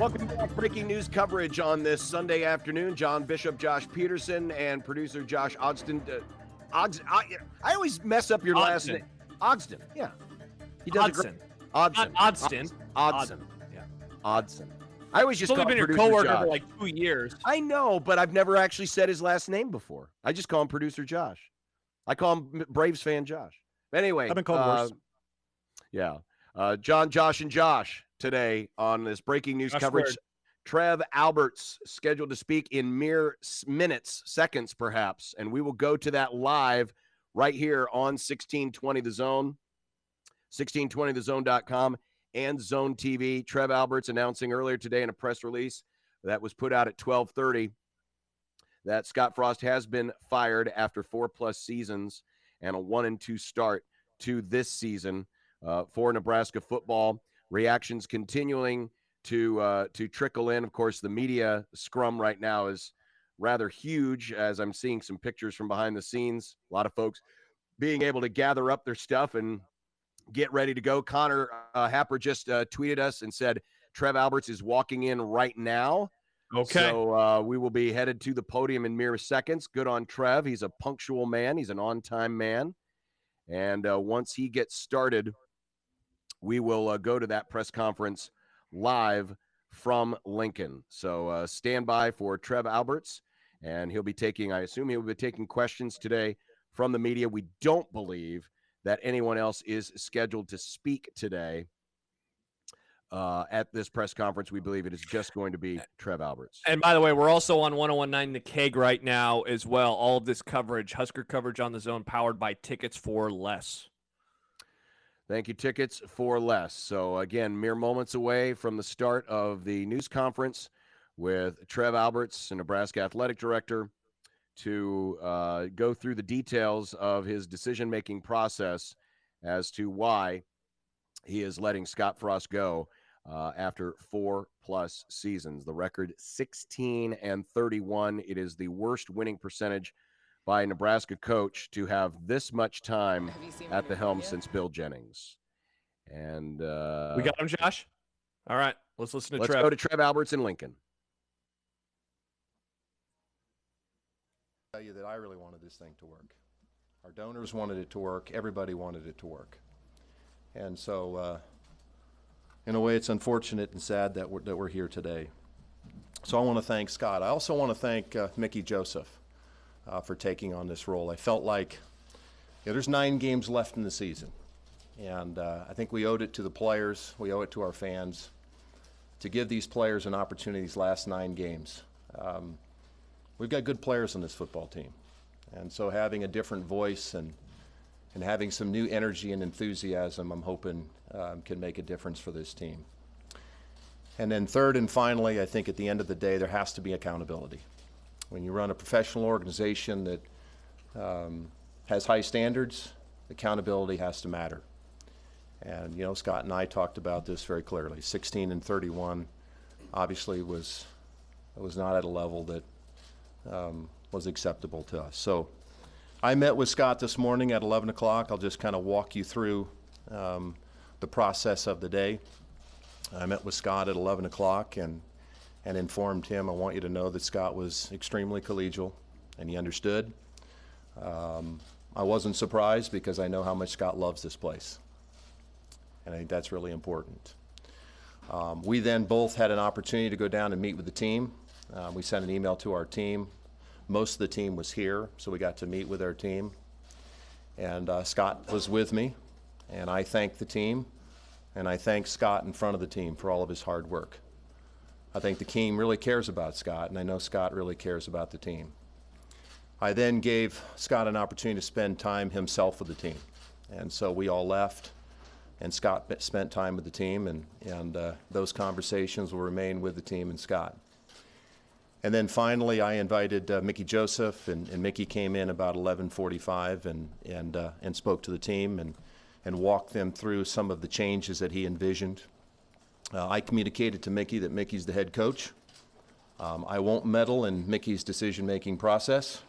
Welcome to breaking news coverage on this Sunday afternoon. John Bishop, Josh Peterson, and producer Josh Ogston. Uh, Ogden, I, I always mess up your last name. Ogston, yeah. He does a Odson. great- Odson. Not Odson. Yeah. Odson. I always just only call been your coworker Josh. for like two years. I know, but I've never actually said his last name before. I just call him producer Josh. I call him Braves fan Josh. Anyway, I've been called uh, worse. Yeah, uh, John, Josh, and Josh today on this breaking news coverage. Trev Alberts scheduled to speak in mere minutes, seconds perhaps, and we will go to that live right here on 1620 The Zone, 1620thezone.com, and Zone TV. Trev Alberts announcing earlier today in a press release that was put out at 1230 that Scott Frost has been fired after four plus seasons and a one and two start to this season uh, for Nebraska football. Reactions continuing to uh, to trickle in. Of course, the media scrum right now is rather huge, as I'm seeing some pictures from behind the scenes. A lot of folks being able to gather up their stuff and get ready to go. Connor uh, Happer just uh, tweeted us and said Trev Alberts is walking in right now. Okay. So uh, we will be headed to the podium in mere seconds. Good on Trev. He's a punctual man. He's an on-time man. And uh, once he gets started, we will uh, go to that press conference live from Lincoln. So uh, stand by for Trev Alberts, and he'll be taking, I assume he'll be taking questions today from the media. We don't believe that anyone else is scheduled to speak today uh, at this press conference. We believe it is just going to be Trev Alberts. And by the way, we're also on 1019 The Keg right now as well. All of this coverage, Husker coverage on the zone, powered by Tickets for Less. Thank you, tickets for less. So, again, mere moments away from the start of the news conference with Trev Alberts, Nebraska athletic director, to uh, go through the details of his decision making process as to why he is letting Scott Frost go uh, after four plus seasons. The record 16 and 31. It is the worst winning percentage by a Nebraska coach to have this much time at the helm since Bill Jennings. And uh, we got him, Josh? All right. Let's listen to let's Trev. go to Trev Alberts in Lincoln. tell you that I really wanted this thing to work. Our donors wanted it to work. Everybody wanted it to work. And so, uh, in a way, it's unfortunate and sad that we're, that we're here today. So I want to thank Scott. I also want to thank uh, Mickey Joseph uh, for taking on this role. I felt like yeah, there's nine games left in the season. And uh, I think we owed it to the players, we owe it to our fans to give these players an opportunity these last nine games. Um, we've got good players on this football team. And so having a different voice and, and having some new energy and enthusiasm, I'm hoping um, can make a difference for this team. And then third and finally, I think at the end of the day, there has to be accountability. When you run a professional organization that um, has high standards, accountability has to matter. And, you know, Scott and I talked about this very clearly. 16 and 31 obviously was, was not at a level that um, was acceptable to us. So I met with Scott this morning at 11 o'clock. I'll just kind of walk you through um, the process of the day. I met with Scott at 11 o'clock and, and informed him. I want you to know that Scott was extremely collegial and he understood. Um, I wasn't surprised because I know how much Scott loves this place. And I think that's really important. Um, we then both had an opportunity to go down and meet with the team. Uh, we sent an email to our team. Most of the team was here, so we got to meet with our team. And uh, Scott was with me, and I thanked the team, and I thanked Scott in front of the team for all of his hard work. I think the team really cares about Scott, and I know Scott really cares about the team. I then gave Scott an opportunity to spend time himself with the team. And so we all left, and Scott spent time with the team, and, and uh, those conversations will remain with the team and Scott. And then finally, I invited uh, Mickey Joseph, and, and Mickey came in about 11:45 and and uh, and spoke to the team and and walked them through some of the changes that he envisioned. Uh, I communicated to Mickey that Mickey's the head coach. Um, I won't meddle in Mickey's decision-making process.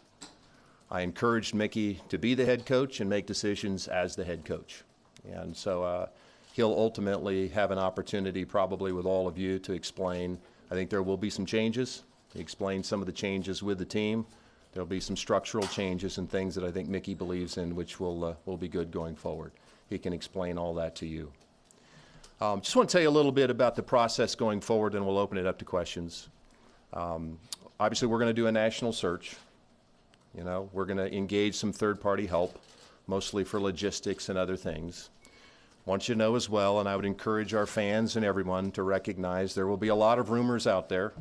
I encouraged Mickey to be the head coach and make decisions as the head coach. And so uh, he'll ultimately have an opportunity, probably with all of you, to explain. I think there will be some changes. He explained some of the changes with the team. There'll be some structural changes and things that I think Mickey believes in, which will, uh, will be good going forward. He can explain all that to you. Um, just want to tell you a little bit about the process going forward, and we'll open it up to questions. Um, obviously, we're going to do a national search. You know, we're going to engage some third-party help, mostly for logistics and other things. Want you to know as well, and I would encourage our fans and everyone to recognize there will be a lot of rumors out there.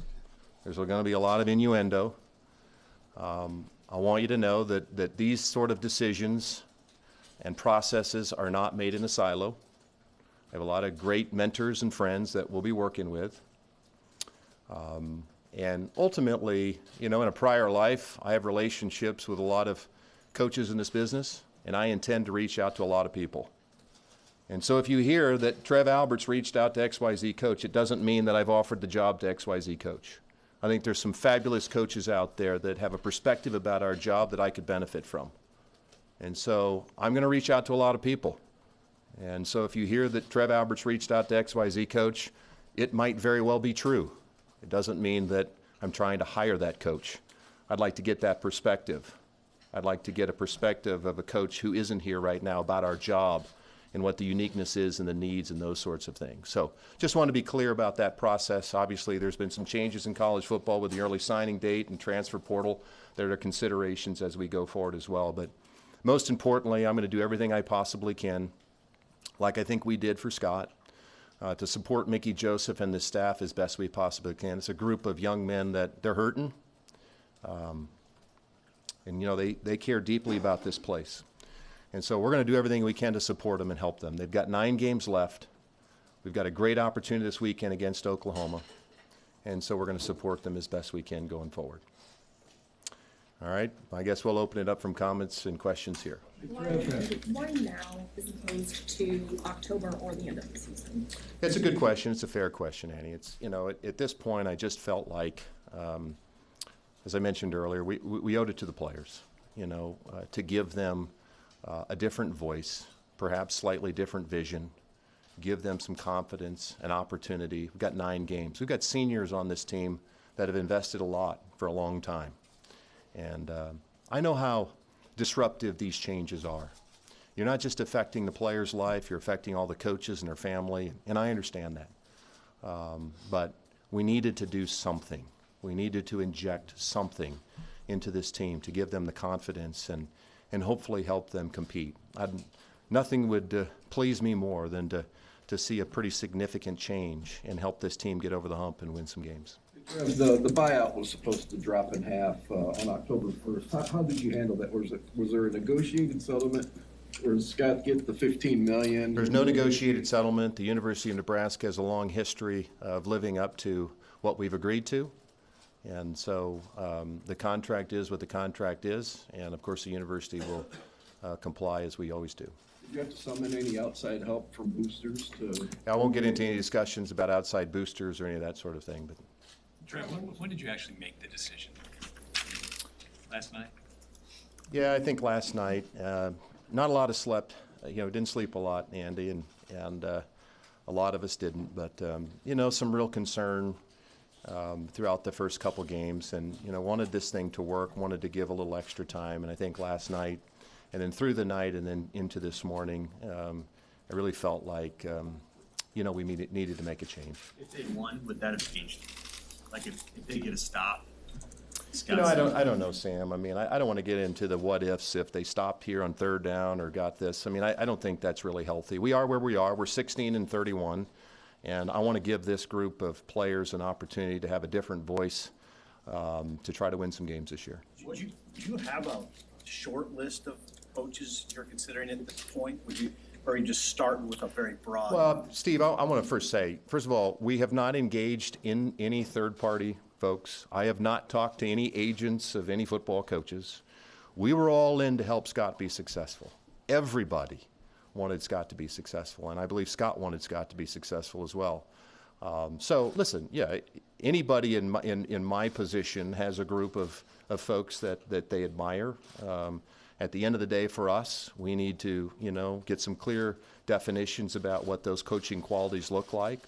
There's going to be a lot of innuendo. Um, I want you to know that, that these sort of decisions and processes are not made in a silo. I have a lot of great mentors and friends that we'll be working with. Um, and ultimately, you know, in a prior life, I have relationships with a lot of coaches in this business, and I intend to reach out to a lot of people. And so if you hear that Trev Alberts reached out to XYZ coach, it doesn't mean that I've offered the job to XYZ coach. I think there's some fabulous coaches out there that have a perspective about our job that I could benefit from. And so I'm going to reach out to a lot of people. And so if you hear that Trev Alberts reached out to XYZ coach, it might very well be true. It doesn't mean that I'm trying to hire that coach. I'd like to get that perspective. I'd like to get a perspective of a coach who isn't here right now about our job and what the uniqueness is and the needs and those sorts of things. So just want to be clear about that process. Obviously, there's been some changes in college football with the early signing date and transfer portal. There are considerations as we go forward as well. But most importantly, I'm going to do everything I possibly can, like I think we did for Scott, uh, to support Mickey Joseph and the staff as best we possibly can. It's a group of young men that they're hurting. Um, and, you know, they, they care deeply about this place. And so we're going to do everything we can to support them and help them. They've got nine games left. We've got a great opportunity this weekend against Oklahoma. And so we're going to support them as best we can going forward. All right, I guess we'll open it up from comments and questions here. Why, why now as opposed to October or the end of the season? It's a good question. It's a fair question, Annie. It's, you know, at, at this point, I just felt like, um, as I mentioned earlier, we, we we owed it to the players, you know, uh, to give them uh, a different voice, perhaps slightly different vision, give them some confidence, an opportunity. We've got nine games. We've got seniors on this team that have invested a lot for a long time. And uh, I know how disruptive these changes are. You're not just affecting the player's life, you're affecting all the coaches and their family, and I understand that. Um, but we needed to do something. We needed to inject something into this team to give them the confidence and, and hopefully help them compete. I'd, nothing would uh, please me more than to, to see a pretty significant change and help this team get over the hump and win some games. The, the buyout was supposed to drop in half uh, on October first. How, how did you handle that? Was it, was there a negotiated settlement? Or does Scott get the fifteen million? There's no negotiated settlement. The University of Nebraska has a long history of living up to what we've agreed to. And so um, the contract is what the contract is, and of course, the university will uh, comply as we always do. Did you have to summon any outside help from boosters to? I won't get into any discussions about outside boosters or any of that sort of thing, but Trev, when, when did you actually make the decision? Last night? Yeah, I think last night, uh, not a lot of slept, uh, you know, didn't sleep a lot, Andy, and, and uh, a lot of us didn't. But, um, you know, some real concern um, throughout the first couple games and, you know, wanted this thing to work, wanted to give a little extra time. And I think last night, and then through the night and then into this morning, um, I really felt like, um, you know, we needed, needed to make a change. If they won, would that have changed? Like if, if they get a stop? You know, I don't, I don't know, Sam. I mean, I, I don't want to get into the what ifs if they stopped here on third down or got this. I mean, I, I don't think that's really healthy. We are where we are. We're 16 and 31, and I want to give this group of players an opportunity to have a different voice um, to try to win some games this year. Would you, do you have a short list of coaches you're considering at this point? Would you, or you just start with a very broad? Well, Steve, I, I want to first say, first of all, we have not engaged in any third-party folks. I have not talked to any agents of any football coaches. We were all in to help Scott be successful. Everybody wanted Scott to be successful, and I believe Scott wanted Scott to be successful as well. Um, so listen, yeah, anybody in my, in, in my position has a group of, of folks that, that they admire. Um, at the end of the day, for us, we need to, you know, get some clear definitions about what those coaching qualities look like.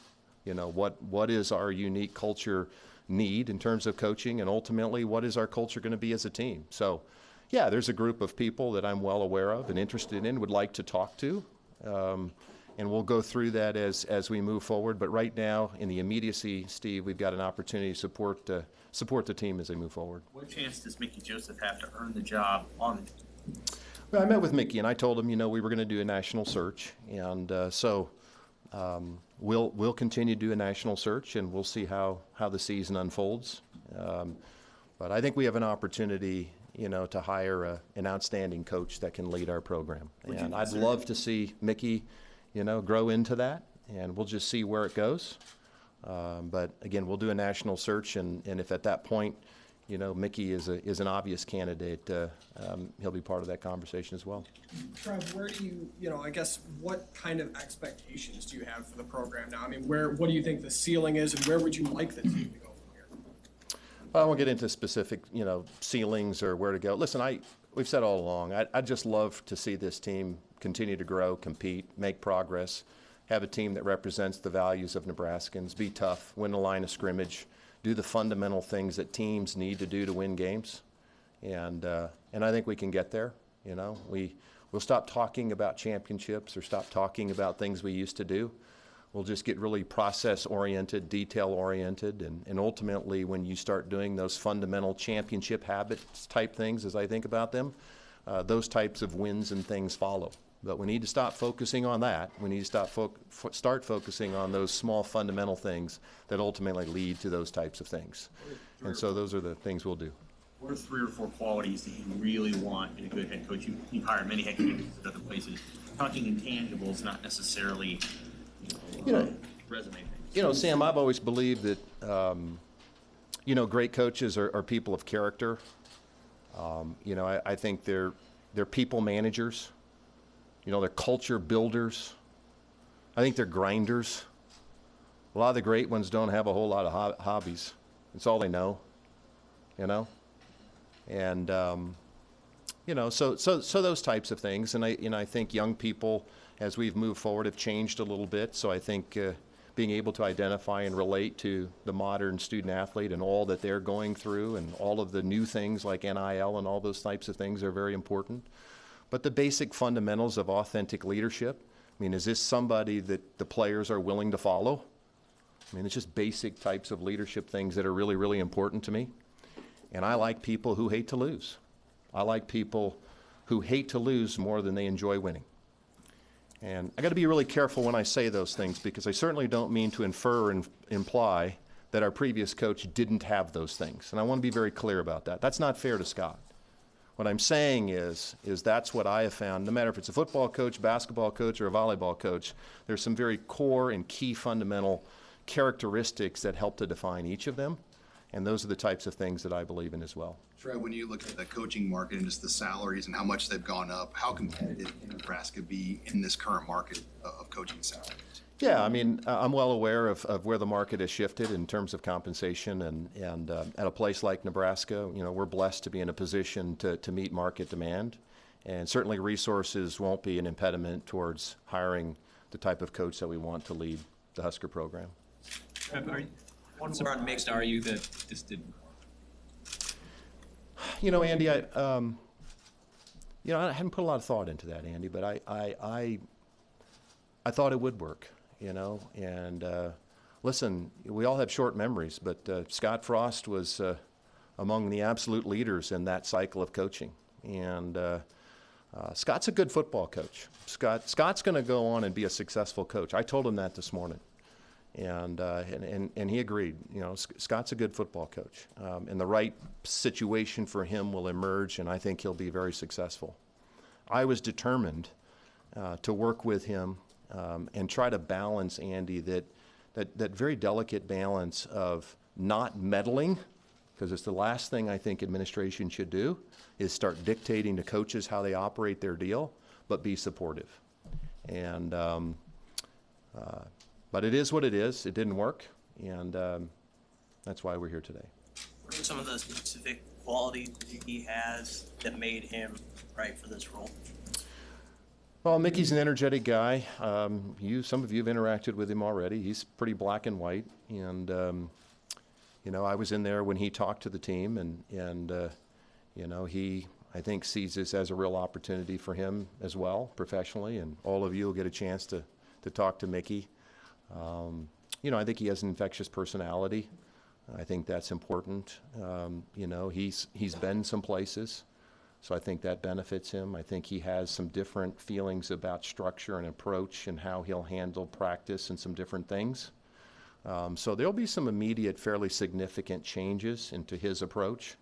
You know, what, what is our unique culture need in terms of coaching, and ultimately, what is our culture going to be as a team? So, yeah, there's a group of people that I'm well aware of and interested in, would like to talk to. Um, and we'll go through that as, as we move forward. But right now, in the immediacy, Steve, we've got an opportunity to support, uh, support the team as they move forward. What chance does Mickey Joseph have to earn the job on? Well, I met with Mickey and I told him, you know, we were going to do a national search. And uh, so um, we'll, we'll continue to do a national search and we'll see how, how the season unfolds. Um, but I think we have an opportunity, you know, to hire a, an outstanding coach that can lead our program. Would And I'd love to see Mickey, you know, grow into that and we'll just see where it goes. Um, but again, we'll do a national search and, and if at that point, you know, Mickey is a, is an obvious candidate, uh, um, he'll be part of that conversation as well. Trev, where do you, you know, I guess, what kind of expectations do you have for the program now? I mean, where, what do you think the ceiling is, and where would you like the team to go from here? I won't get into specific, you know, ceilings or where to go. Listen, I, we've said all along, I, I'd just love to see this team continue to grow, compete, make progress, have a team that represents the values of Nebraskans, be tough, win the line of scrimmage, do the fundamental things that teams need to do to win games. And, uh, and I think we can get there, you know. We, we'll stop talking about championships or stop talking about things we used to do. We'll just get really process oriented, detail oriented, and, and ultimately, when you start doing those fundamental championship habits type things, as I think about them, uh, those types of wins and things follow. But we need to stop focusing on that. We need to stop fo- start focusing on those small fundamental things that ultimately lead to those types of things. And so those are the things we'll do. What are three or four qualities that you really want in a good head coach? You, you've hired many head coaches at other places. Talking intangibles, not necessarily, you You know, know- resume things. You know, Sam, I've always believed that, um, you know, great coaches are, are people of character. Um, you know, I, I think they're, they're people managers. You know, they're culture builders. I think they're grinders. A lot of the great ones don't have a whole lot of hob- hobbies. It's all they know, you know? And, um, you know, so, so, so those types of things. And I, you know, I think young people, as we've moved forward, have changed a little bit. So I think uh, being able to identify and relate to the modern student athlete and all that they're going through and all of the new things like NIL and all those types of things are very important. But the basic fundamentals of authentic leadership, I mean, is this somebody that the players are willing to follow? I mean, it's just basic types of leadership things that are really, really important to me. And I like people who hate to lose. I like people who hate to lose more than they enjoy winning. And I got to be really careful when I say those things because I certainly don't mean to infer and imply that our previous coach didn't have those things. And I want to be very clear about that. That's not fair to Scott. What I'm saying is, is that's what I have found. No matter if it's a football coach, basketball coach, or a volleyball coach, there's some very core and key fundamental characteristics that help to define each of them. And those are the types of things that I believe in as well. Trev, when you look at the coaching market and just the salaries and how much they've gone up, how competitive can Nebraska be in this current market of coaching salaries? Yeah, I mean, I'm well aware of, of where the market has shifted in terms of compensation, and, and uh, at a place like Nebraska, you know, we're blessed to be in a position to, to meet market demand. And certainly resources won't be an impediment towards hiring the type of coach that we want to lead the Husker program. Trev, are you- How concerned mixed are you that this didn't? You know, Andy, I, um, you know, I hadn't put a lot of thought into that, Andy, but I, I, I, I thought it would work, you know, and, uh, listen, we all have short memories, but, uh, Scott Frost was, uh, among the absolute leaders in that cycle of coaching. And, uh, uh, Scott's a good football coach. Scott, Scott's going to go on and be a successful coach. I told him that this morning. And, uh, and, and, and he agreed. You know, Sc- Scott's a good football coach. Um, and the right situation for him will emerge, and I think he'll be very successful. I was determined to work with him um, and try to balance Andy that, that, that very delicate balance of not meddling, because it's the last thing I think administration should do, is start dictating to coaches how they operate their deal, but be supportive. And, um, uh, but it is what it is. It didn't work, and um, that's why we're here today. What are some of the specific qualities he has that made him right for this role? Well, Mickey's an energetic guy. Um, you, some of you have interacted with him already. He's pretty black and white, and um, you know, I was in there when he talked to the team, and and uh, you know, he I think sees this as a real opportunity for him as well professionally, and all of you will get a chance to to talk to Mickey. Um, you know, I think he has an infectious personality. I think that's important. Um, you know, he's he's been some places. So I think that benefits him. I think he has some different feelings about structure and approach and how he'll handle practice and some different things. Um, so there'll be some immediate, fairly significant changes into his approach.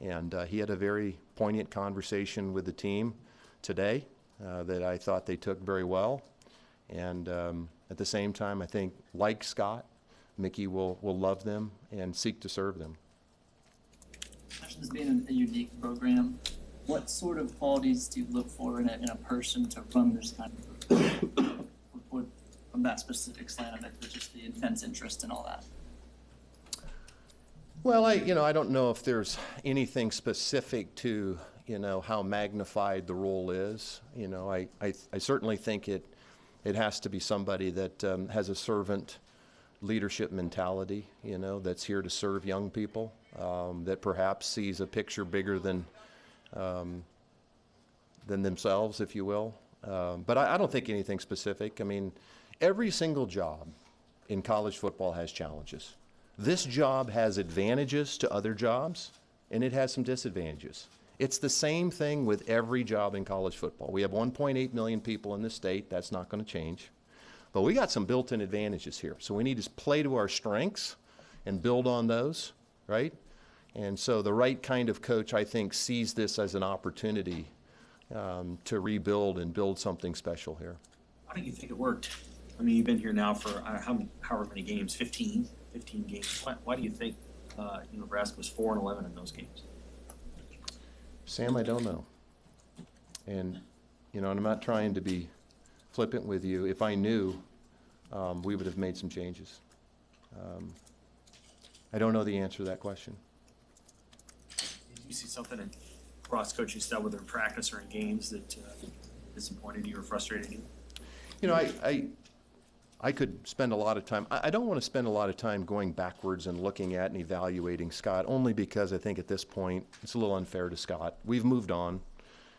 And uh, he had a very poignant conversation with the team today uh, that I thought they took very well. And um, at the same time, I think, like Scott, Mickey will, will love them and seek to serve them. This being a unique program, what sort of qualities do you look for in a, in a person to run this kind of? From that specific slant of it, with just the intense interest and all that? Well, I, you know, I don't know if there's anything specific to, you know, how magnified the role is. You know, I, I, I certainly think it, it has to be somebody that um, has a servant leadership mentality, you know, that's here to serve young people, um, that perhaps sees a picture bigger than, um, than themselves, if you will. Um, but I, I don't think anything specific. I mean, every single job in college football has challenges. This job has advantages to other jobs, and it has some disadvantages. It's the same thing with every job in college football. We have 1.8 million people in the state. That's not going to change. But we got some built in advantages here. So we need to play to our strengths and build on those, right? And so the right kind of coach, I think, sees this as an opportunity um, to rebuild and build something special here. Why don't you think it worked? I mean, you've been here now for uh, how, however many games, 15, 15 games. Why, why do you think uh, you know, Nebraska was 4 and 11 in those games? Sam, I don't know. And, you know, and I'm not trying to be flippant with you. If I knew, um, we would have made some changes. Um, I don't know the answer to that question. You see something in cross coaching stuff, whether in practice or in games, that uh, disappointed you or frustrated you? You know, I, I, I could spend a lot of time, I, I don't want to spend a lot of time going backwards and looking at and evaluating Scott, only because I think at this point, it's a little unfair to Scott. We've moved on.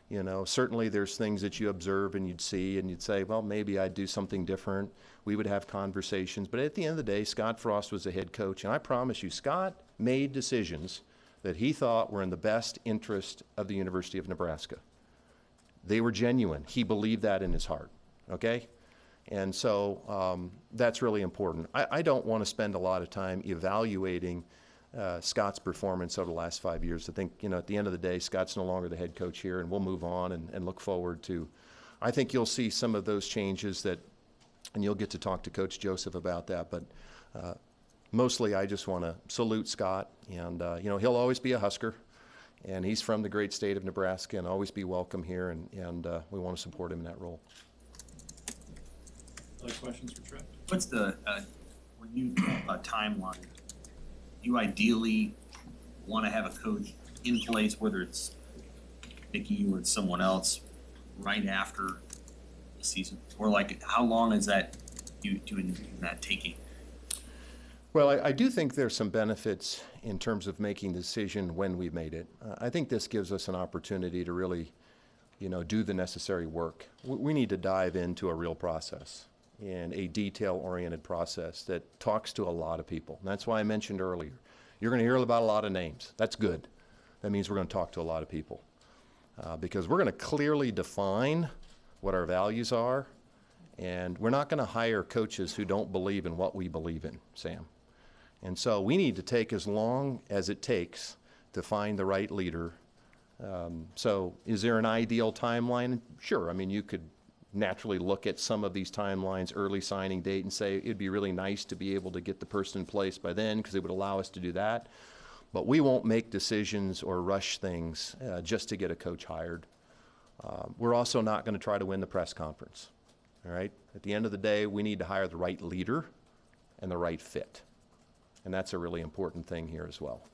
You know, certainly there's things that you observe and you'd see and you'd say, well, maybe I'd do something different. We would have conversations. But at the end of the day, Scott Frost was the head coach. And I promise you, Scott made decisions that he thought were in the best interest of the University of Nebraska. They were genuine. He believed that in his heart. Okay? And so um, that's really important. I, I don't want to spend a lot of time evaluating uh, Scott's performance over the last five years. I think, you know, at the end of the day, Scott's no longer the head coach here, and we'll move on and, and look forward to. I think you'll see some of those changes that, and you'll get to talk to Coach Joseph about that. But uh, mostly, I just want to salute Scott, and uh, you know, he'll always be a Husker, and he's from the great state of Nebraska, and always be welcome here, and and uh, we want to support him in that role. Other questions for Trev? What's the, uh, when you, uh, timeline, you ideally want to have a coach in place, whether it's Mickey or it's someone else, right after the season? Or like, how long is that, you, doing that taking? Well, I, I do think there's some benefits in terms of making the decision when we made it. Uh, I think this gives us an opportunity to really, you know, do the necessary work. We, we need to dive into a real process and a detail-oriented process that talks to a lot of people. And that's why I mentioned earlier, you're going to hear about a lot of names. That's good. That means we're going to talk to a lot of people uh, because we're going to clearly define what our values are And we're not going to hire coaches who don't believe in what we believe in, Sam. And so we need to take as long as it takes to find the right leader. Um, so, is there an ideal timeline? Sure. I mean, you could naturally look at some of these timelines, early signing date, and say it'd be really nice to be able to get the person in place by then because it would allow us to do that. But we won't make decisions or rush things uh, just to get a coach hired. Um, we're also not going to try to win the press conference. All right? At the end of the day, we need to hire the right leader and the right fit. And that's a really important thing here as well.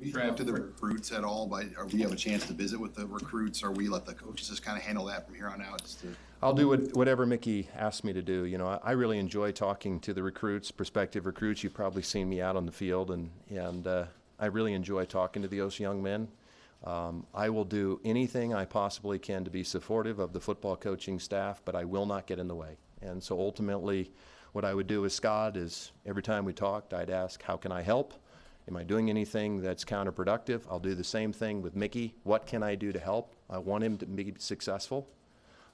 We talk to the recruits at all, by, or we have a chance to visit with the recruits, or we let the coaches just kind of handle that from here on out? Just to, I'll do what, whatever Mickey asks me to do. You know, I, I really enjoy talking to the recruits, prospective recruits. You've probably seen me out on the field, and, and uh, I really enjoy talking to those young men. Um, I will do anything I possibly can to be supportive of the football coaching staff, but I will not get in the way. And so ultimately, what I would do with Scott is every time we talked, I'd ask, How can I help? Am I doing anything that's counterproductive? I'll do the same thing with Mickey. What can I do to help? I want him to be successful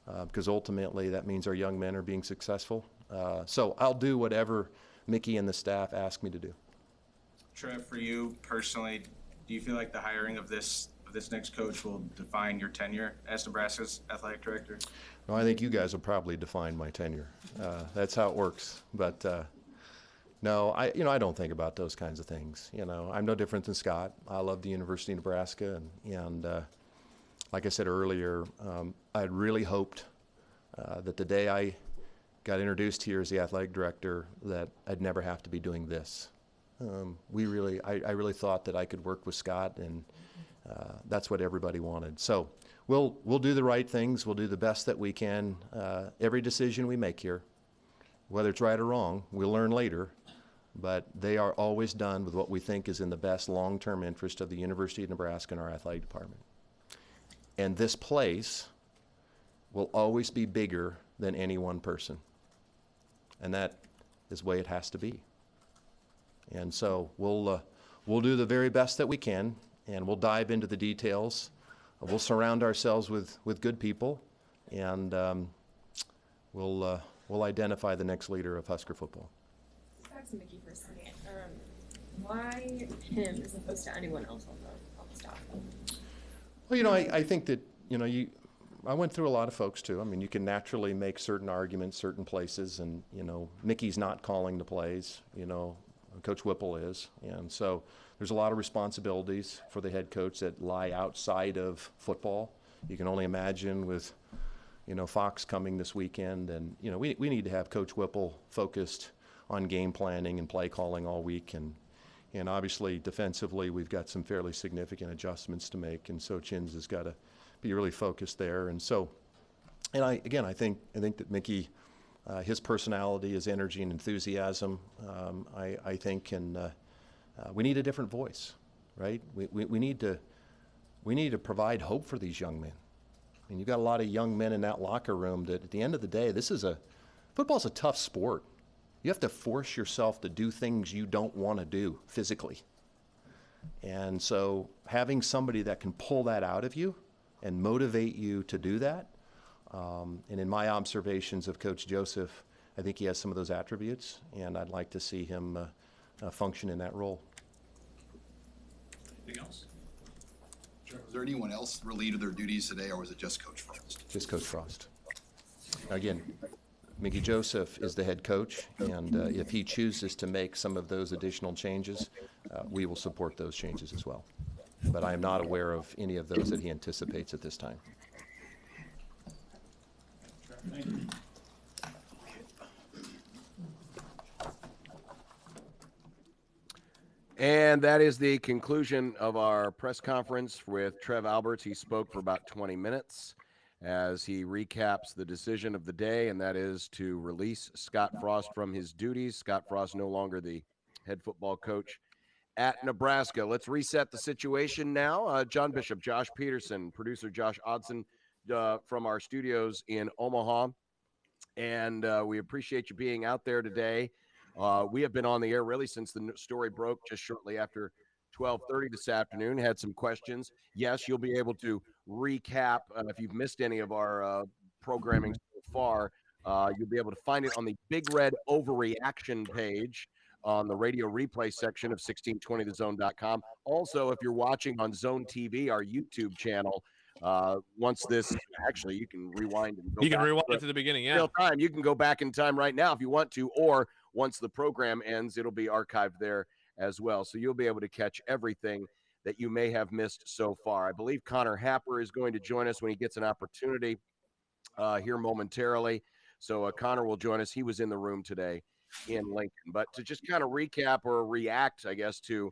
uh, because ultimately that means our young men are being successful. Uh, so I'll do whatever Mickey and the staff ask me to do. Trev, for you personally, do you feel like the hiring of this of this next coach will define your tenure as Nebraska's athletic director? I think you guys will probably define my tenure. Uh, that's how it works. But uh, no, I you know I don't think about those kinds of things. You know, I'm no different than Scott. I love the University of Nebraska, and and uh, like I said earlier, um, I'd really hoped uh, that the day I got introduced here as the athletic director, that I'd never have to be doing this. Um, we really, I, I, really thought that I could work with Scott, and uh, that's what everybody wanted. So we'll we'll do the right things. We'll do the best that we can. Uh, every decision we make here, whether it's right or wrong, we'll learn later. But they are always done with what we think is in the best long-term interest of the University of Nebraska and our athletic department. And this place will always be bigger than any one person. And that is the way it has to be. And so we'll, uh, we'll do the very best that we can, and we'll dive into the details. We'll surround ourselves with, with good people, and um, we'll, uh, we'll identify the next leader of Husker football. Back to Mickey for a second. Um, why him as opposed to anyone else on the, on the staff? Well, you know, I, I think that, you know, you, I went through a lot of folks too. I mean, you can naturally make certain arguments, certain places, and, you know, Mickey's not calling the plays. You know, Coach Whipple is. And so there's a lot of responsibilities for the head coach that lie outside of football. You can only imagine with, you know, Fox coming this weekend. And, you know, we, we need to have Coach Whipple focused on game planning and play calling all week. And, and obviously, defensively, we've got some fairly significant adjustments to make. And so Chins has got to be really focused there. And so, and I, again, I think, I think that Mickey – uh, his personality, his energy and enthusiasm, um, I, I, think, can uh, uh, we need a different voice, right? We, we, we, need to, we need to provide hope for these young men. I mean, you've got a lot of young men in that locker room that at the end of the day, this is a, football's a tough sport. You have to force yourself to do things you don't want to do physically. And so having somebody that can pull that out of you and motivate you to do that um, and in my observations of Coach Joseph, I think he has some of those attributes, and I'd like to see him uh, uh, function in that role. Anything else? Was there anyone else relieved of their duties today, or was it just Coach Frost? Just Coach Frost. Again, Mickey Joseph is the head coach, and uh, if he chooses to make some of those additional changes, uh, we will support those changes as well. But I am not aware of any of those that he anticipates at this time. Thank you. And that is the conclusion of our press conference with Trev Alberts. He spoke for about 20 minutes as he recaps the decision of the day, and that is to release Scott Frost from his duties. Scott Frost no longer the head football coach at Nebraska. Let's reset the situation now. Uh, John Bishop, Josh Peterson, producer Josh Odson uh, from our studios in Omaha. And uh, we appreciate you being out there today. Uh, we have been on the air really since the story broke just shortly after 12:30 this afternoon. Had some questions. Yes, you'll be able to recap uh, if you've missed any of our uh, programming so far. Uh, you'll be able to find it on the Big Red Overreaction page on the radio replay section of 1620thezone.com. Also, if you're watching on Zone TV, our YouTube channel, uh, once this actually, you can rewind and go You can rewind to it to the beginning, yeah. Real time. You can go back in time right now if you want to, or once the program ends, it'll be archived there as well. So you'll be able to catch everything that you may have missed so far. I believe Connor Happer is going to join us when he gets an opportunity uh, here momentarily. So uh, Connor will join us. He was in the room today in Lincoln. But to just kind of recap or react, I guess, to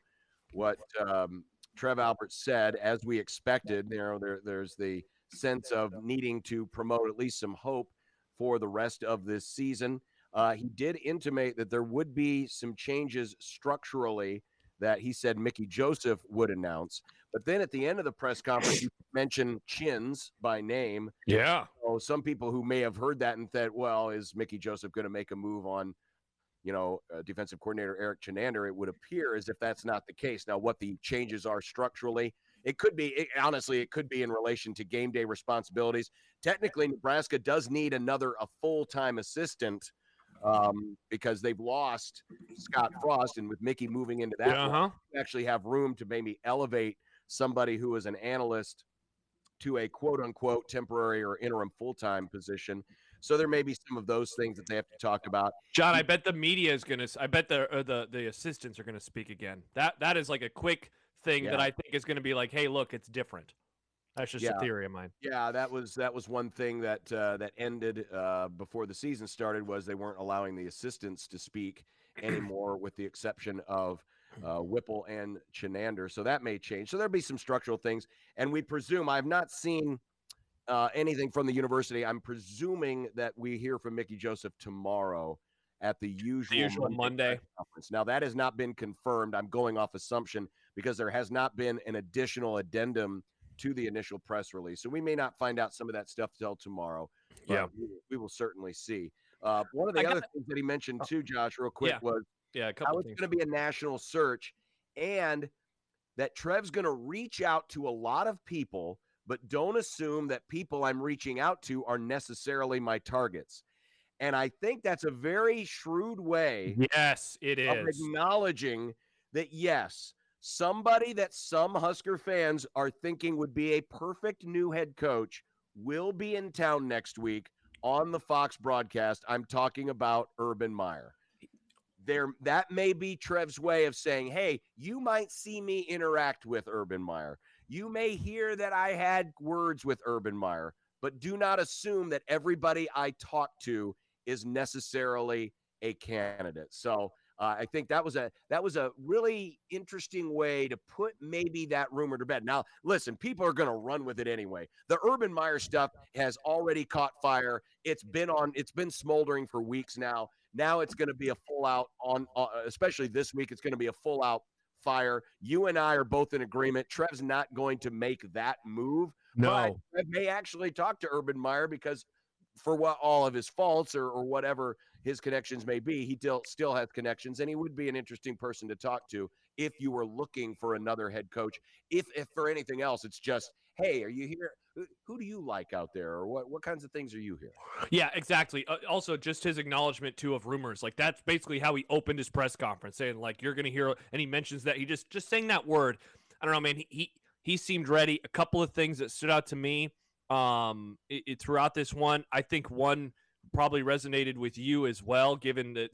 what um, Trev Albert said, as we expected, you know, there, there's the sense of needing to promote at least some hope for the rest of this season. Uh, he did intimate that there would be some changes structurally that he said Mickey Joseph would announce. But then at the end of the press conference, you mentioned Chins by name. Yeah. So some people who may have heard that and said, well, is Mickey Joseph going to make a move on, you know, uh, defensive coordinator Erik Chinander? It would appear as if that's not the case. Now, what the changes are structurally, it could be, it, honestly, it could be in relation to game day responsibilities. Technically, Nebraska does need another, a full time assistant um, because they've lost Scott Frost, and with Mickey moving into that, uh-huh. you actually have room to maybe elevate somebody who is an analyst to a quote unquote temporary or interim full time position. So there may be some of those things that they have to talk about. John, I bet the media is gonna. I bet the or the the assistants are gonna speak again. That that is like a quick thing that I think is gonna be like, hey, look, it's different. That's just Yeah. a theory of mine. Yeah, that was that was one thing that uh, that ended uh, before the season started was they weren't allowing the assistants to speak anymore, with the exception of uh, Whipple and Chinander. So that may change. So there'll be some structural things, and we presume I've not seen uh, anything from the university. I'm presuming that we hear from Mickey Joseph tomorrow at the usual, usual Monday. press conference. Now that has not been confirmed. I'm going off assumption because there has not been an additional addendum to the initial press release. So we may not find out some of that stuff till tomorrow. but Yeah. we, we will certainly see. Uh, one of the I other got- things that he mentioned too, Josh, real quick Yeah. was Yeah, a how couple it's going to be a national search, and that Trev's going to reach out to a lot of people, but don't assume that people I'm reaching out to are necessarily my targets. And I think that's a very shrewd way Yes, it is of acknowledging that yes, somebody that some Husker fans are thinking would be a perfect new head coach will be in town next week on the Fox broadcast. I'm talking about Urban Meyer. There, that may be Trev's way of saying, "Hey, you might see me interact with Urban Meyer. You may hear that I had words with Urban Meyer, but do not assume that everybody I talk to is necessarily a candidate." So uh, I think that was a that was a really interesting way to put maybe that rumor to bed. Now, listen, people are going to run with it anyway. The Urban Meyer stuff has already caught fire. It's been on. It's been smoldering for weeks now. Now it's going to be a full out on, uh, especially this week. It's going to be a full out fire. You and I are both in agreement. Trev's not going to make that move. But No. Trev may actually talk to Urban Meyer because for what all of his faults or, or whatever his connections may be, he still still has connections, and he would be an interesting person to talk to if you were looking for another head coach. If if for anything else, it's just, hey, are you here? Who, do you like out there, or what what kinds of things are you here? Yeah, exactly. Uh, also, just his acknowledgement too of rumors. Like that's basically how he opened his press conference, saying like you're gonna hear, and he mentions that he just just saying that word. I don't know, man. He he, he seemed ready. A couple of things that stood out to me um it, it- throughout this one. I think one probably resonated with you as well, given that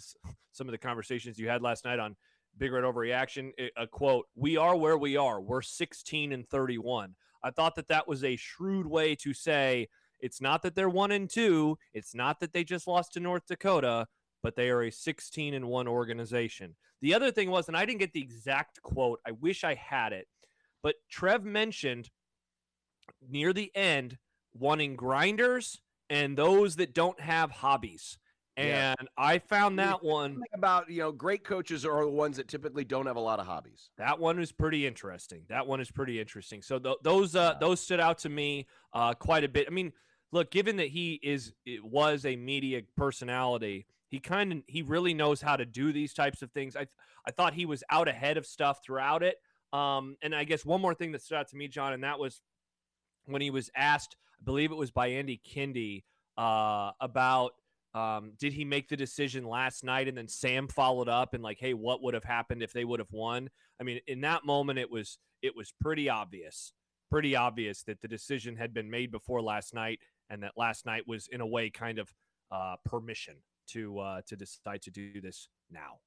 some of the conversations you had last night on Big Red Overreaction. A- A quote: "We are where we are. We're 16 and 31." I thought that that was a shrewd way to say it's not that they're one and two. It's not that they just lost to North Dakota, but they are a 16 and one organization. The other thing was, and I didn't get the exact quote. I wish I had it, but Trev mentioned near the end wanting grinders and those that don't have hobbies. Yeah. And I found that one. About you know, great coaches are the ones that typically don't have a lot of hobbies. That one is pretty interesting. That one is pretty interesting. So th- those uh, those stood out to me uh, quite a bit. I mean, look, given that he is it was a media personality, he kind of he really knows how to do these types of things. I I thought he was out ahead of stuff throughout it. Um, and I guess one more thing that stood out to me, John, and that was when he was asked, I believe it was by Andy Kindy, uh, about Um, did he make the decision last night and then Sam followed up and like, hey, what would have happened if they would have won? I mean, in that moment, it was it was pretty obvious, pretty obvious that the decision had been made before last night, and that last night was in a way kind of uh, permission to uh, to decide to do this now.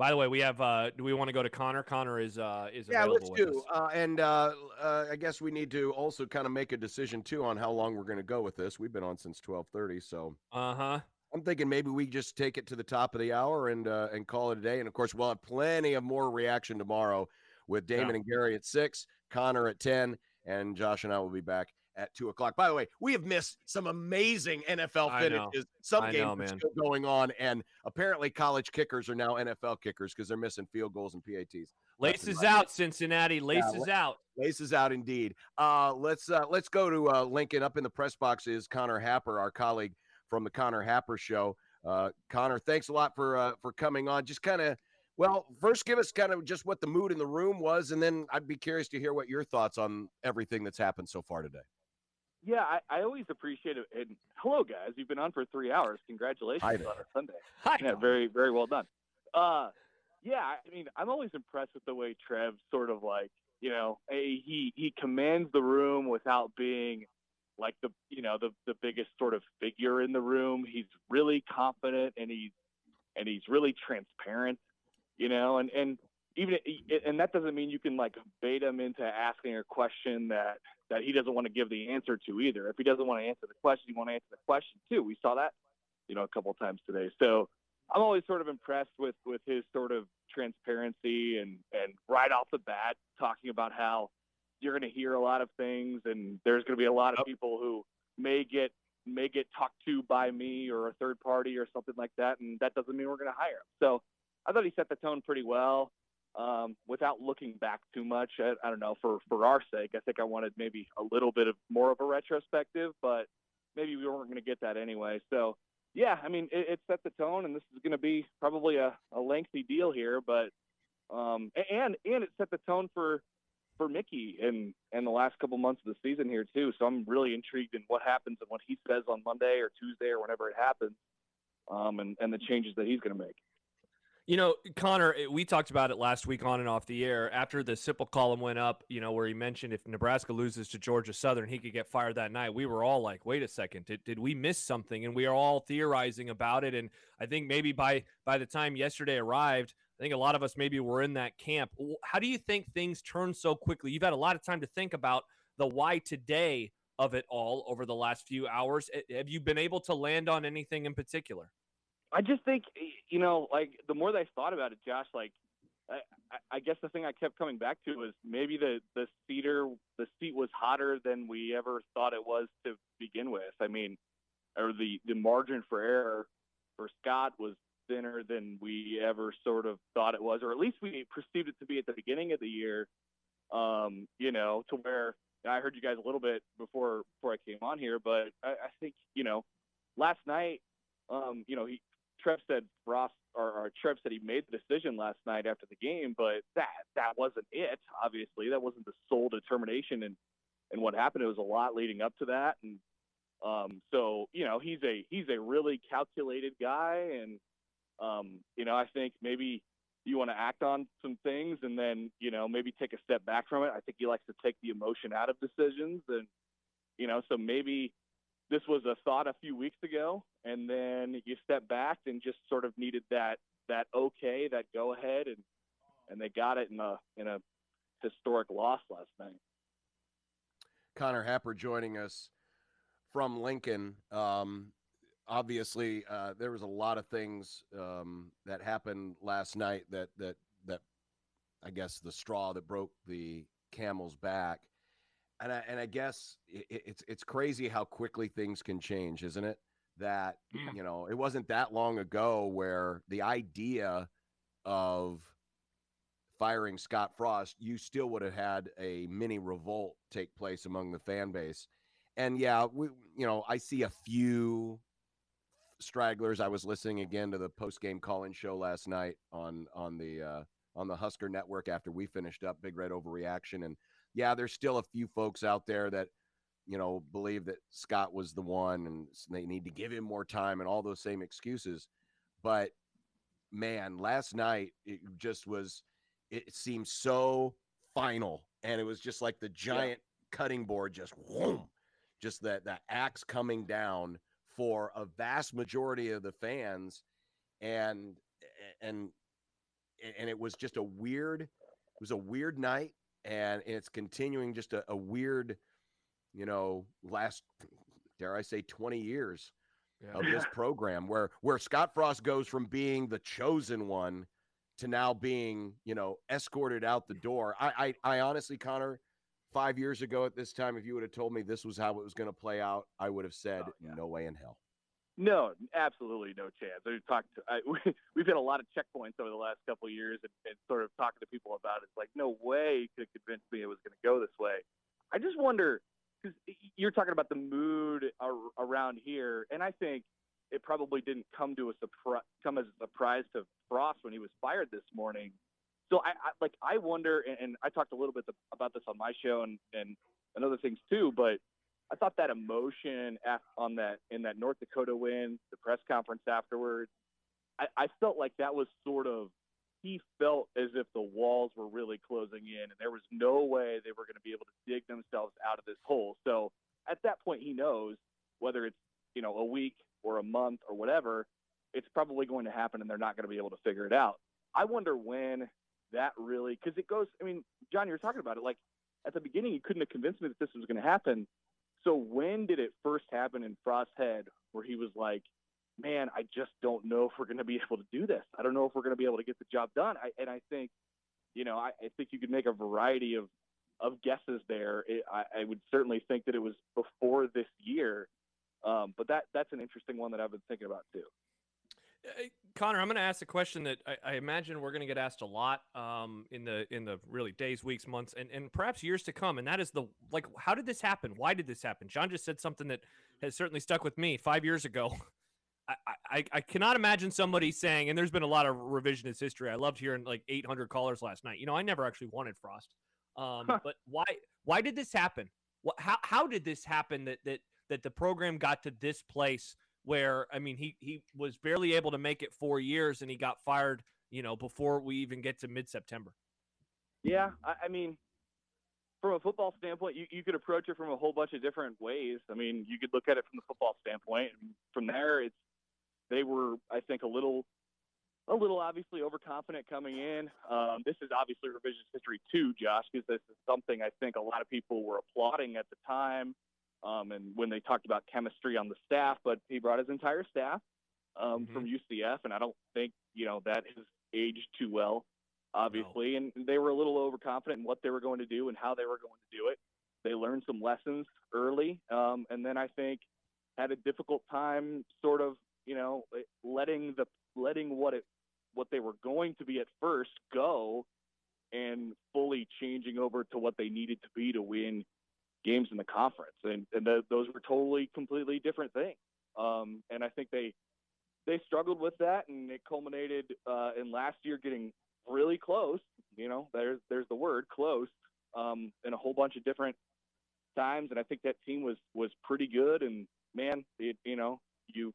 By the way, we have. Uh, do we want to go to Connor? Connor is uh, is Yeah, let's with do. us. Uh, and uh, uh, I guess we need to also kind of make a decision too on how long we're going to go with this. We've been on since twelve thirty, so Uh huh. I'm thinking maybe we just take it to the top of the hour and uh, and call it a day. And of course, we'll have plenty of more reaction tomorrow with Damon Yeah. and Gary at six, Connor at ten, and Josh and I will be back at two o'clock. By the way, we have missed some amazing NFL finishes. Some I games know, still going on, and apparently college kickers are now NFL kickers because they're missing field goals and PATs. Laces out, Cincinnati. Yeah, Laces la- out. Laces out indeed. Uh, let's uh, let's go to uh, Lincoln. Up in the press box is Connor Happer, our colleague from the Connor Happer Show. Uh, Connor, thanks a lot for uh, for coming on. Just kind of, well, first give us kind of just what the mood in the room was, and then I'd be curious to hear what your thoughts on everything that's happened so far today. Yeah, I, I always appreciate it. And hello, guys. You've been on for three hours. Congratulations Hi on a Sunday. Hi. Yeah, very, very well done. Uh, yeah, I mean, I'm always impressed with the way Trev sort of like, you know, a, he he commands the room without being like the you know the the biggest sort of figure in the room. He's really confident and he's and he's really transparent, you know, and and even and that doesn't mean you can like bait him into asking a question that that he doesn't want to give the answer to either. If he doesn't want to answer the question, he want to answer the question too. We saw that, you know, a couple of times today. So I'm always sort of impressed with with his sort of transparency and and right off the bat talking about how you're going to hear a lot of things and there's going to be a lot of people who may get may get talked to by me or a third party or something like that and that doesn't mean we're going to hire him. So I thought he set the tone pretty well um, without looking back too much. I, I don't know for for our sake. I think I wanted maybe a little bit of more of a retrospective, but maybe we weren't going to get that anyway. So yeah, I mean it, it set the tone, and this is going to be probably a, a lengthy deal here, but um, and and it set the tone for for Mickey in in the last couple months of the season here too. So I'm really intrigued in what happens and what he says on Monday or Tuesday or whenever it happens, um, and and the changes that he's going to make. You know, Connor, eh, we talked about it last week on and off the air after the Sipple column went up, you know, where he mentioned if Nebraska loses to Georgia Southern, he could get fired that night. We were all like, wait a second, did, did we miss something? And we are all theorizing about it. And I think maybe by by the time yesterday arrived, I think a lot of us maybe were in that camp. How do you think things turn so quickly? You've had a lot of time to think about the why today of it all over the last few hours. Eh, Have you been able to land on anything in particular? I just think you know, like the more that I thought about it, Josh, like I, I- guess the thing I kept coming back to was maybe the the seater the seat was hotter than we ever thought it was to begin with. I mean, or the the margin for error for Scott was thinner than we ever sort of thought it was, or at least we perceived it to be at the beginning of the year. Um, you know, to where I heard you guys a little bit before before I came on here, but I, I think you know, last night, um, you know, he Trev said Ross or, or Trev said he made the decision last night after the game, but that that wasn't it. Obviously, that wasn't the sole determination and and what happened. It was a lot leading up to that, and um, so you know he's a he's a really calculated guy, and um, you know I think maybe you want to act on some things and then you know maybe take a step back from it. I think he likes to take the emotion out of decisions, and you know so maybe this was a thought a few weeks ago, and then you step back and just sort of needed that that okay, that go ahead, and and they got it in a in a historic loss last night. Connor Happer joining us from Lincoln. Um, obviously, uh, there was a lot of things um, that happened last night that that that I guess the straw that broke the camel's back. And I, and I guess it, it's it's crazy how quickly things can change, isn't it? That you know, it wasn't that long ago where the idea of firing Scott Frost, you still would have had a mini revolt take place among the fan base. And yeah, we you know, I see a few stragglers. I was listening again to the post game call-in show last night on on the uh on the Husker network after we finished up Big Red Overreaction and yeah, there's still a few folks out there that you know, believe that Scott was the one and they need to give him more time and all those same excuses. But man, last night it just was, it seemed so final. And it was just like the giant yeah. cutting board just whoom, just that, that axe coming down for a vast majority of the fans. And, and, and it was just a weird, it was a weird night and it's continuing just a, a weird, you know, last dare I say 20 years yeah. of this program where where Scott Frost goes from being the chosen one to now being, you know, escorted out the door. I I, I honestly, Connor, five years ago at this time, if you would have told me this was how it was going to play out, I would have said, oh, yeah. no way in hell. No, absolutely no chance. I've talked. To, I, we, have had a lot of checkpoints over the last couple of years, and, and, sort of talking to people about it. It's like no way could convince me it was going to go this way. I just wonder because you're talking about the mood ar- around here, and I think it probably didn't come to a surprise, come as a surprise to Frost when he was fired this morning. So I, I like I wonder, and, and I talked a little bit about this on my show and and, and other things too, but I thought that emotion on that in that North Dakota win, the press conference afterwards, I, I felt like that was sort of he felt as if the walls were really closing in and there was no way they were going to be able to dig themselves out of this hole. So at that point, he knows whether it's you know a week or a month or whatever, it's probably going to happen and they're not going to be able to figure it out. I wonder when that really because it goes. I mean, John, you were talking about it like at the beginning, you couldn't have convinced me that this was going to happen. So when did it first happen in Frost's head where he was like, man, I just don't know if we're going to be able to do this. I don't know if we're going to be able to get the job done. I, and I think, you know, I, I think you could make a variety of, of guesses there. It, I, I would certainly think that it was before this year. Um, but that that's an interesting one that I've been thinking about too. Uh, Connor, I'm going to ask a question that I, I imagine we're going to get asked a lot um, in the in the really days, weeks, months, and, and perhaps years to come. And that is the like, how did this happen? Why did this happen? John just said something that has certainly stuck with me. Five years ago, I, I, I cannot imagine somebody saying, and there's been a lot of revisionist history. I loved hearing like 800 callers last night. You know, I never actually wanted Frost, um, but why why did this happen? What how how did this happen that that that the program got to this place? Where I mean he he was barely able to make it four years and he got fired, you know, before we even get to mid September. Yeah, I, I, mean, from a football standpoint, you, you could approach it from a whole bunch of different ways. I mean, you could look at it from the football standpoint. And from there, it's they were, I think, a little a little obviously overconfident coming in. Um, this is obviously revisionist history too, Josh, because this is something I think a lot of people were applauding at the time um, and when they talked about chemistry on the staff, but he brought his entire staff um, mm-hmm. from UCF, and I don't think you know that has aged too well, obviously. No. And they were a little overconfident in what they were going to do and how they were going to do it. They learned some lessons early, um, and then I think had a difficult time, sort of, you know, letting the letting what it what they were going to be at first go, and fully changing over to what they needed to be to win games in the conference, and and the, those were totally completely different things. Um, and I think they they struggled with that, and it culminated uh, in last year getting really close. You know, there's there's the word close um, in a whole bunch of different times, and I think that team was was pretty good. And man, it, you know, you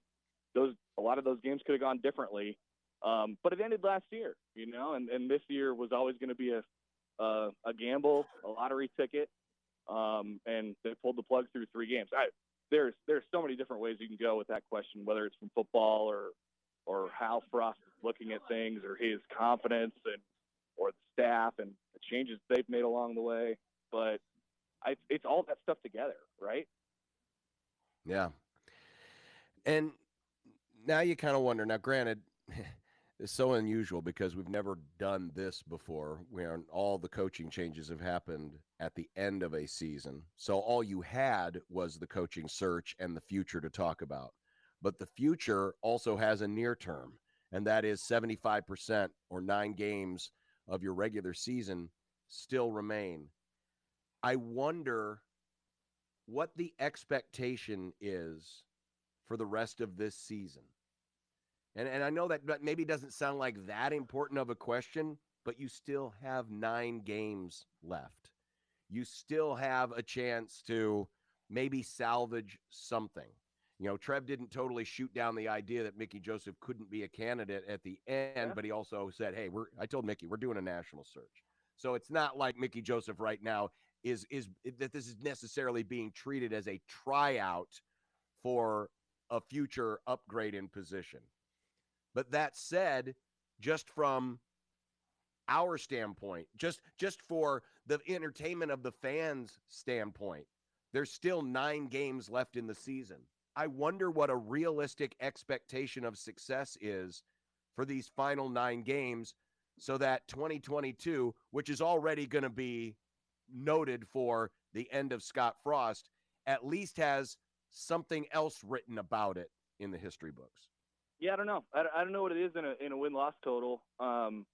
those a lot of those games could have gone differently. Um, but it ended last year, you know, and, and this year was always going to be a uh, a gamble, a lottery ticket um, and they pulled the plug through three games. I, there's there's so many different ways you can go with that question, whether it's from football or or how Frost is looking at things, or his confidence and or the staff and the changes they've made along the way. But I, it's all that stuff together, right? Yeah. And now you kind of wonder. Now, granted, is so unusual because we've never done this before where all the coaching changes have happened at the end of a season. So all you had was the coaching search and the future to talk about. But the future also has a near term, and that is 75% or nine games of your regular season still remain. I wonder what the expectation is for the rest of this season and and I know that maybe doesn't sound like that important of a question, but you still have 9 games left. You still have a chance to maybe salvage something. You know, Trev didn't totally shoot down the idea that Mickey Joseph couldn't be a candidate at the end, but he also said, "Hey, we're." I told Mickey we're doing a national search, so it's not like Mickey Joseph right now is is that this is necessarily being treated as a tryout for a future upgrade in position. But that said, just from our standpoint, just just for the entertainment of the fans standpoint, there's still 9 games left in the season. I wonder what a realistic expectation of success is for these final 9 games so that 2022, which is already going to be noted for the end of Scott Frost, at least has something else written about it in the history books. Yeah, I don't know. I, I don't know what it is in a in a win loss total. Um,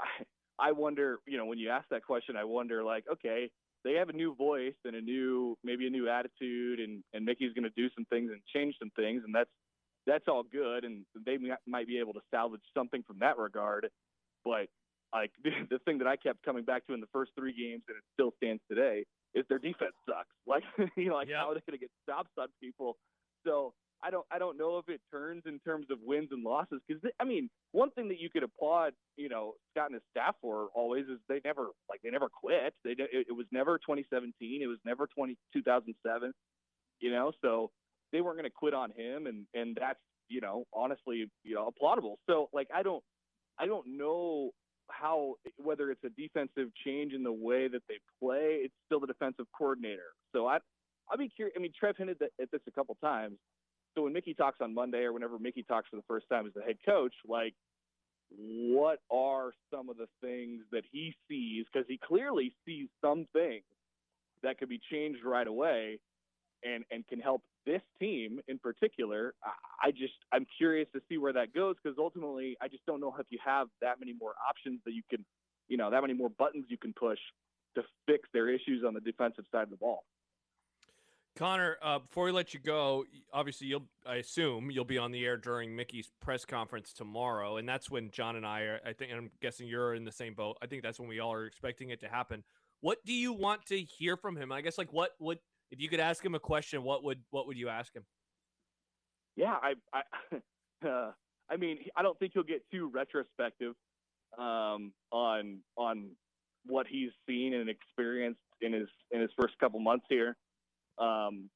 I I wonder. You know, when you ask that question, I wonder like, okay, they have a new voice and a new maybe a new attitude, and and Mickey's going to do some things and change some things, and that's that's all good, and they might be able to salvage something from that regard. But like the thing that I kept coming back to in the first three games, and it still stands today, is their defense sucks. Like you know, like how are they going to get stops on people? So I don't I don't know if it turns in terms of wins and losses because I mean one thing that you could applaud you know Scott and his staff for always is they never like they never quit. They it, it was never 2017 it was never 20 2007 you know so they weren't going to quit on him and and that's you know honestly you know applaudable. So like I don't I don't know how whether it's a defensive change in the way that they play it's still the defensive coordinator. So I I'd be curious I mean Trev hinted at this a couple times so when Mickey talks on Monday or whenever Mickey talks for the first time as the head coach, like what are some of the things that he sees? Because he clearly sees some things that could be changed right away and and can help this team in particular. I, just I'm curious to see where that goes because ultimately I just don't know if you have that many more options that you can, you know, that many more buttons you can push to fix their issues on the defensive side of the ball. Connor, uh, before we let you go, obviously you'll I assume you'll be on the air during Mickey's press conference tomorrow, and that's when John and I are. I think, I'm guessing you're in the same boat. I think that's when we all are expecting it to happen. What do you want to hear from him? I guess like what would if you could ask him a question, what would what would you ask him? Yeah, I I uh, I mean I don't think he'll get too retrospective um, on on what he's seen and experienced in his in his first couple months here. Um,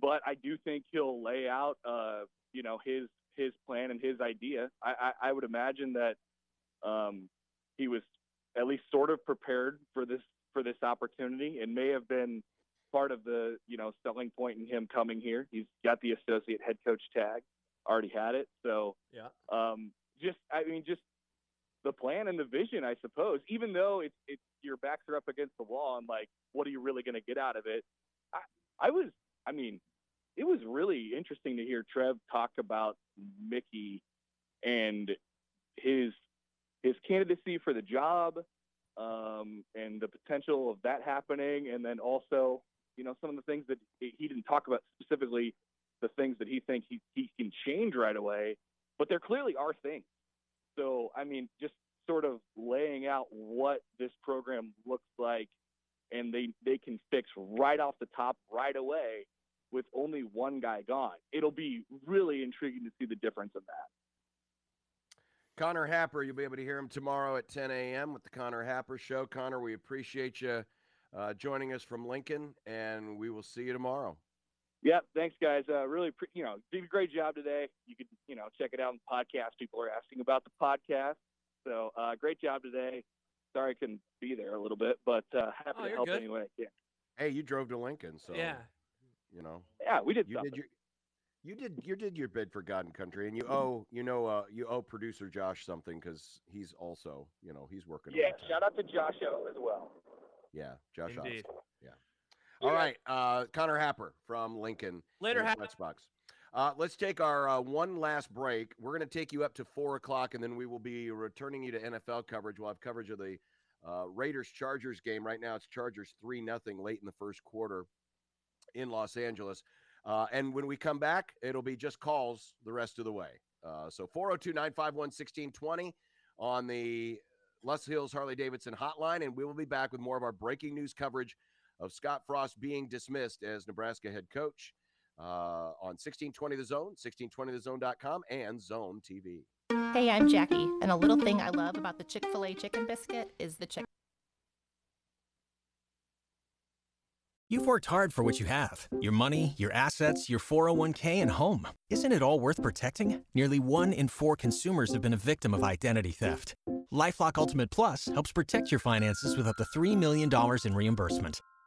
but I do think he'll lay out, uh, you know, his his plan and his idea. I, I, I would imagine that um, he was at least sort of prepared for this for this opportunity and may have been part of the you know selling point in him coming here. He's got the associate head coach tag, already had it. So yeah, um, just I mean just the plan and the vision, I suppose. Even though it's it's your backs are up against the wall and like, what are you really going to get out of it? I, was, I mean, it was really interesting to hear Trev talk about Mickey and his his candidacy for the job um, and the potential of that happening, and then also, you know, some of the things that he didn't talk about specifically, the things that he thinks he, he can change right away, but there clearly are things. So, I mean, just sort of laying out what this program looks like and they they can fix right off the top right away with only one guy gone. It'll be really intriguing to see the difference in that. Connor Happer, you'll be able to hear him tomorrow at 10 a.m. with the Connor Happer Show. Connor, we appreciate you uh, joining us from Lincoln, and we will see you tomorrow. Yep, thanks, guys. Uh, really, pre- you know, did a great job today. You could, you know, check it out in the podcast. People are asking about the podcast, so uh, great job today sorry I couldn't be there a little bit, but uh, happy oh, to help good. anyway. Yeah. Hey, you drove to Lincoln, so yeah, you know. Yeah, we did. You something. did your you did you did your bid for God and Country, and you owe you know uh, you owe producer Josh something because he's also you know he's working. Yeah, shout out to Josh O as well. Yeah, Josh. Indeed. Osgood. Yeah. All right, uh, Connor Happer from Lincoln. Later, in Hap- Xbox. Uh, let's take our uh, one last break. We're going to take you up to four o'clock, and then we will be returning you to NFL coverage. We'll have coverage of the uh, Raiders Chargers game. Right now, it's Chargers 3 nothing late in the first quarter in Los Angeles. Uh, and when we come back, it'll be just calls the rest of the way. Uh, so 402 951 1620 on the Les Hills Harley Davidson hotline. And we will be back with more of our breaking news coverage of Scott Frost being dismissed as Nebraska head coach uh, on 1620 The Zone, 1620thezone.com, and Zone TV. Hey, I'm Jackie, and a little thing I love about the Chick fil A chicken biscuit is the chicken. You've worked hard for what you have your money, your assets, your 401k, and home. Isn't it all worth protecting? Nearly one in four consumers have been a victim of identity theft. LifeLock Ultimate Plus helps protect your finances with up to $3 million in reimbursement.